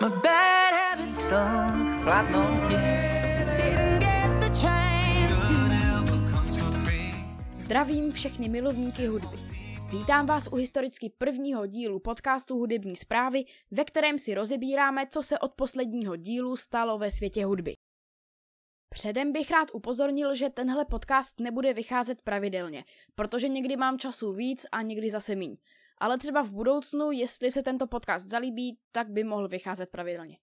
My bad habits sunk flat Didn't get the chance to Zdravím všechny milovníky hudby. Vítám vás u historicky prvního dílu podcastu Hudební zprávy, ve kterém si rozebíráme, co se od posledního dílu stalo ve světě hudby. Předem bych rád upozornil, že tenhle podcast nebude vycházet pravidelně, protože někdy mám času víc a někdy zase míň ale třeba v budoucnu, jestli se tento podcast zalíbí, tak by mohl vycházet pravidelně.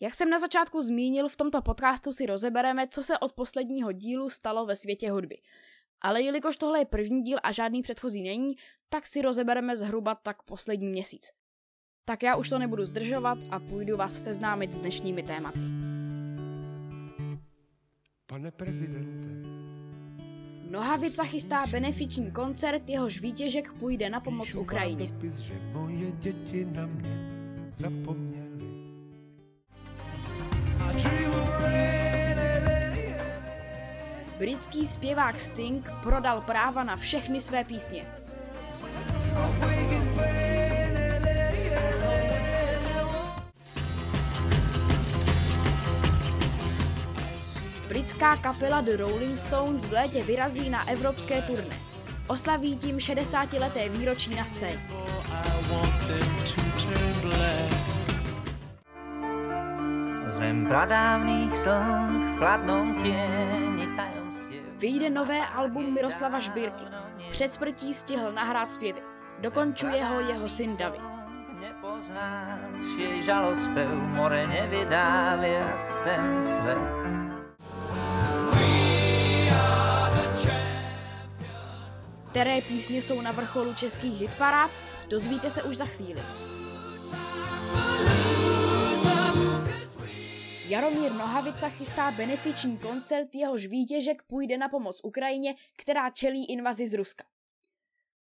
Jak jsem na začátku zmínil, v tomto podcastu si rozebereme, co se od posledního dílu stalo ve světě hudby. Ale jelikož tohle je první díl a žádný předchozí není, tak si rozebereme zhruba tak poslední měsíc. Tak já už to nebudu zdržovat a půjdu vás seznámit s dnešními tématy. Pane prezidente, Nohavica chystá benefiční koncert, jehož výtěžek půjde na pomoc Ukrajině. Dopis, že moje děti na mě zapomněli. Britský zpěvák Sting prodal práva na všechny své písně. Britská kapela The Rolling Stones v létě vyrazí na evropské turné. Oslaví tím 60-leté výročí na scéně. Zem pradávných song v chladnom tieni tajomstiev. Vyjde nové album Miroslava Žbírky. Před smrtí stihl nahrát zpěvy. Dokončuje ho jeho syn David. Nepoznáš jej žalospev, more nevydá viac ten svet. Které písně jsou na vrcholu českých hitparád, dozvíte se už za chvíli. Jaromír Nohavica chystá benefiční koncert, jehož výtěžek půjde na pomoc Ukrajině, která čelí invazi z Ruska.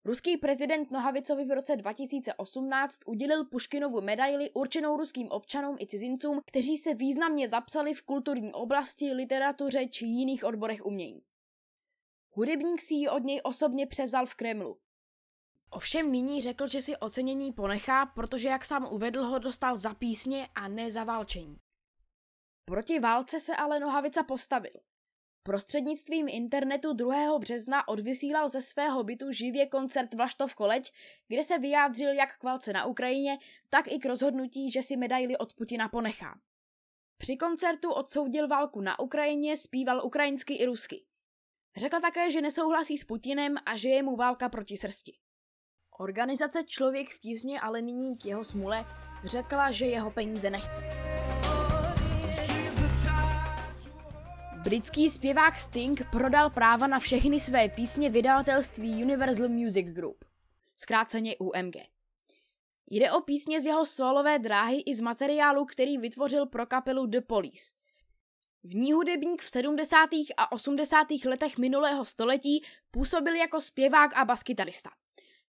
Ruský prezident Nohavicovi v roce 2018 udělil Puškinovu medaili určenou ruským občanům i cizincům, kteří se významně zapsali v kulturní oblasti, literatuře či jiných odborech umění. Hudebník si ji od něj osobně převzal v Kremlu. Ovšem nyní řekl, že si ocenění ponechá, protože jak sám uvedl, ho dostal za písně a ne za válčení. Proti válce se ale Nohavica postavil. Prostřednictvím internetu 2. března odvysílal ze svého bytu živě koncert Vlaštov Koleď, kde se vyjádřil jak k válce na Ukrajině, tak i k rozhodnutí, že si medaily od Putina ponechá. Při koncertu odsoudil válku na Ukrajině, zpíval ukrajinsky i rusky. Řekla také, že nesouhlasí s Putinem a že je mu válka proti srsti. Organizace Člověk v tísně ale nyní k jeho smule řekla, že jeho peníze nechce. Britský zpěvák Sting prodal práva na všechny své písně vydavatelství Universal Music Group, zkráceně UMG. Jde o písně z jeho solové dráhy i z materiálu, který vytvořil pro kapelu The Police. V ní hudebník v 70. a 80. letech minulého století působil jako zpěvák a baskytarista.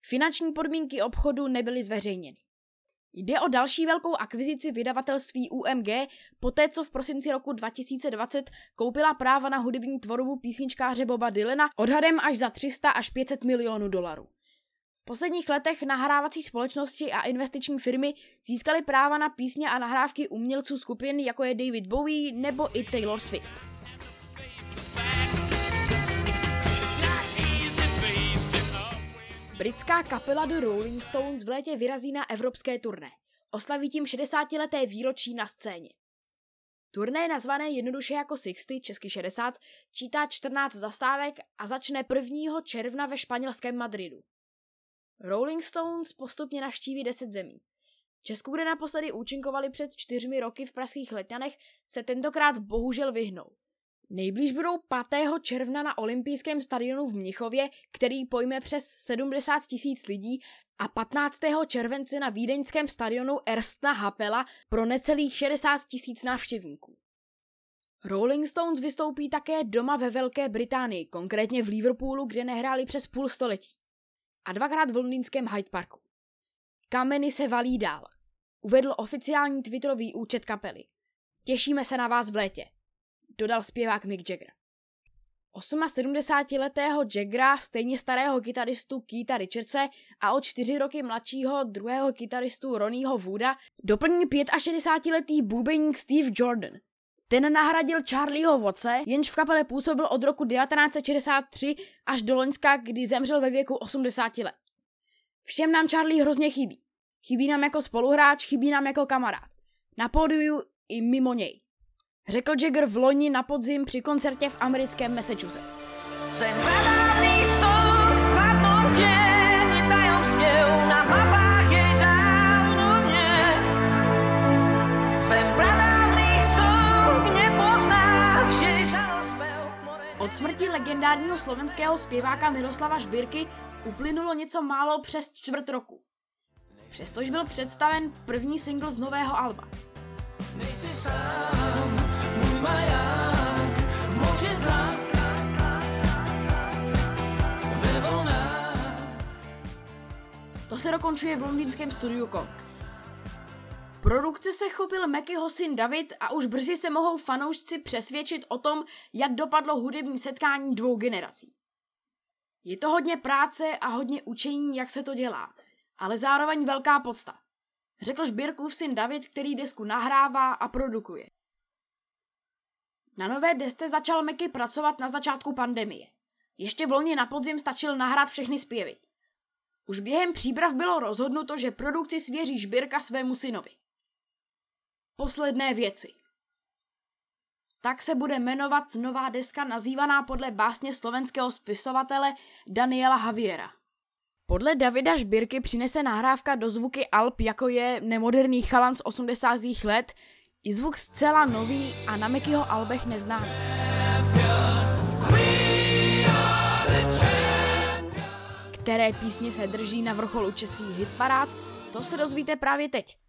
Finanční podmínky obchodu nebyly zveřejněny. Jde o další velkou akvizici vydavatelství UMG, poté co v prosinci roku 2020 koupila práva na hudební tvorbu písničkáře Boba Dylana odhadem až za 300 až 500 milionů dolarů. V posledních letech nahrávací společnosti a investiční firmy získaly práva na písně a nahrávky umělců skupin jako je David Bowie nebo i Taylor Swift. Britská kapela The Rolling Stones v létě vyrazí na evropské turné. Oslaví tím 60-leté výročí na scéně. Turné nazvané jednoduše jako 60, česky 60, čítá 14 zastávek a začne 1. června ve španělském Madridu. Rolling Stones postupně navštíví 10 zemí. Česku, kde naposledy účinkovali před čtyřmi roky v pražských letňanech, se tentokrát bohužel vyhnou. Nejblíž budou 5. června na olympijském stadionu v Mnichově, který pojme přes 70 tisíc lidí a 15. července na vídeňském stadionu Erstna Hapela pro necelých 60 tisíc návštěvníků. Rolling Stones vystoupí také doma ve Velké Británii, konkrétně v Liverpoolu, kde nehráli přes půl století. A dvakrát v londýnském Hyde Parku. Kameny se valí dál. Uvedl oficiální twitterový účet kapely. Těšíme se na vás v létě dodal zpěvák Mick Jagger. 78-letého Jaggera, stejně starého kytaristu Keita Richardse a o čtyři roky mladšího druhého kytaristu Ronnieho Wooda doplní 65-letý bubeník Steve Jordan. Ten nahradil Charlieho Watse, jenž v kapele působil od roku 1963 až do Loňska, kdy zemřel ve věku 80 let. Všem nám Charlie hrozně chybí. Chybí nám jako spoluhráč, chybí nám jako kamarád. Na pódiu i mimo něj. Řekl Jagger v loni na podzim při koncertě v americkém Massachusetts. Jsem Od smrti legendárního slovenského zpěváka Miroslava Žbírky uplynulo něco málo přes čtvrt roku. Přestož byl představen první single z nového alba. Nejsi sám, můj maják, v moři zla, ve vlnách. To se dokončuje v londýnském studiu Kong. Produkce se chopil Mekyho syn David a už brzy se mohou fanoušci přesvědčit o tom, jak dopadlo hudební setkání dvou generací. Je to hodně práce a hodně učení, jak se to dělá, ale zároveň velká podsta. Řekl Šbírkův syn David, který desku nahrává a produkuje. Na nové desce začal Meky pracovat na začátku pandemie. Ještě v loni na podzim stačil nahrát všechny zpěvy. Už během příprav bylo rozhodnuto, že produkci svěří Žbírka svému synovi. Posledné věci. Tak se bude jmenovat nová deska nazývaná podle básně slovenského spisovatele Daniela Haviera. Podle Davida Žbírky přinese nahrávka do zvuky Alp, jako je nemoderný chalan z 80. let, i zvuk zcela nový a na Mekyho albech neznámý. Které písně se drží na vrcholu českých hitparád, to se dozvíte právě teď.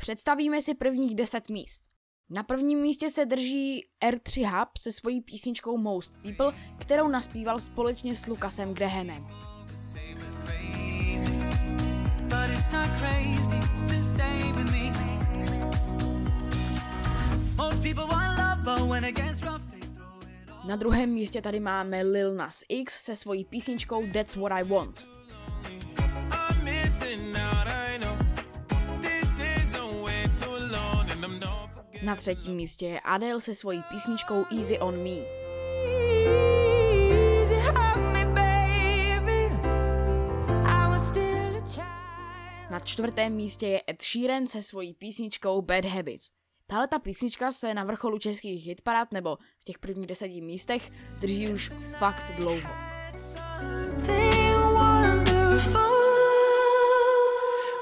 Představíme si prvních 10 míst. Na prvním místě se drží R3 Hub se svojí písničkou Most People, kterou naspíval společně s Lukasem Grahamem. Na druhém místě tady máme Lil Nas X se svojí písničkou That's What I Want. Na třetím místě je Adele se svojí písničkou Easy on Me. Na čtvrtém místě je Ed Sheeran se svojí písničkou Bad Habits. Tahle ta písnička se na vrcholu českých hitparád nebo v těch prvních deseti místech drží už fakt dlouho.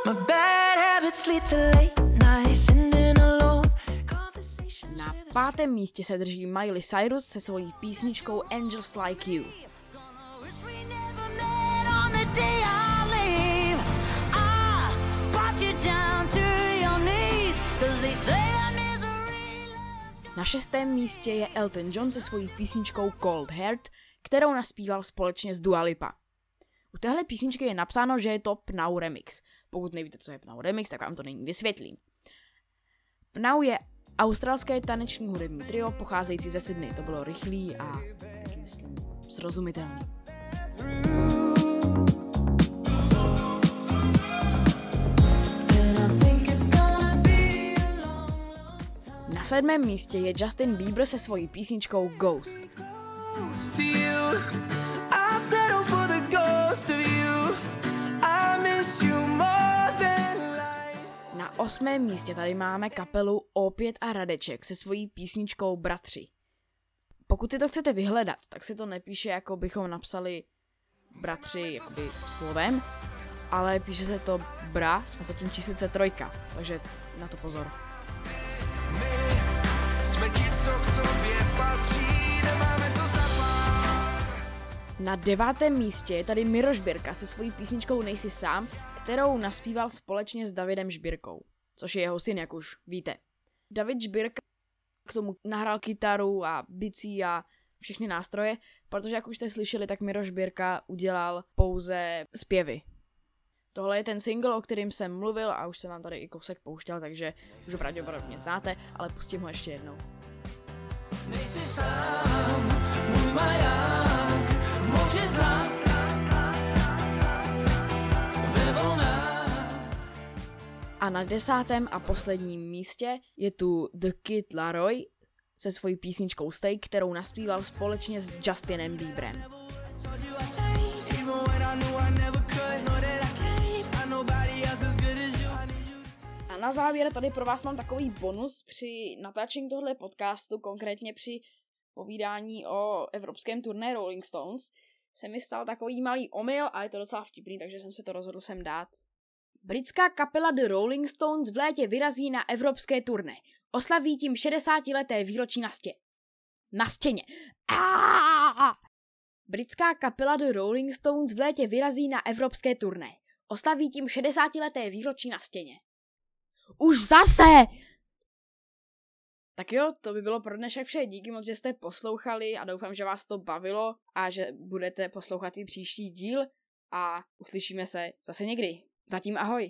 My bad habits lead to late nights and pátém místě se drží Miley Cyrus se svojí písničkou Angels Like You. Na šestém místě je Elton John se svojí písničkou Cold Heart, kterou naspíval společně s Dua Lipa. U téhle písničky je napsáno, že je to Pnau Remix. Pokud nevíte, co je Pnau Remix, tak vám to není vysvětlím. Pnau je Australské taneční hudební trio pocházející ze Sydney. To bylo rychlý a taky myslím srozumitelný. Na sedmém místě je Justin Bieber se svojí písničkou Ghost. Ghost osmém místě tady máme kapelu Opět a Radeček se svojí písničkou Bratři. Pokud si to chcete vyhledat, tak si to nepíše, jako bychom napsali bratři jakoby slovem, ale píše se to bra a zatím číslice trojka, takže na to pozor. jsme ti, co k sobě patří, nemáme to Na devátém místě je tady Miroš Birka se svojí písničkou Nejsi sám, kterou naspíval společně s Davidem Žbírkou což je jeho syn, jak už víte. David Žbírka k tomu nahrál kytaru a bicí a všechny nástroje, protože jak už jste slyšeli, tak Miroš Birka udělal pouze zpěvy. Tohle je ten single, o kterým jsem mluvil a už jsem vám tady i kousek pouštěl, takže už ho pravděpodobně znáte, ale pustím ho ještě jednou. Nejsi sám, můj maják v moři zla. A na desátém a posledním místě je tu The Kid Laroi se svojí písničkou Stay, kterou naspíval společně s Justinem Bieberem. A na závěr tady pro vás mám takový bonus při natáčení tohle podcastu, konkrétně při povídání o evropském turné Rolling Stones, se mi stal takový malý omyl a je to docela vtipný, takže jsem se to rozhodl sem dát. Britská kapela The Rolling Stones v létě vyrazí na evropské turné. Oslaví tím 60-leté výročí na stě. Na stěně. Aaaa! Britská kapela The Rolling Stones v létě vyrazí na evropské turné. Oslaví tím 60-leté výročí na stěně. Už zase! Tak jo, to by bylo pro dnešek vše. Díky moc, že jste poslouchali a doufám, že vás to bavilo a že budete poslouchat i příští díl a uslyšíme se zase někdy. Zatím ahoj.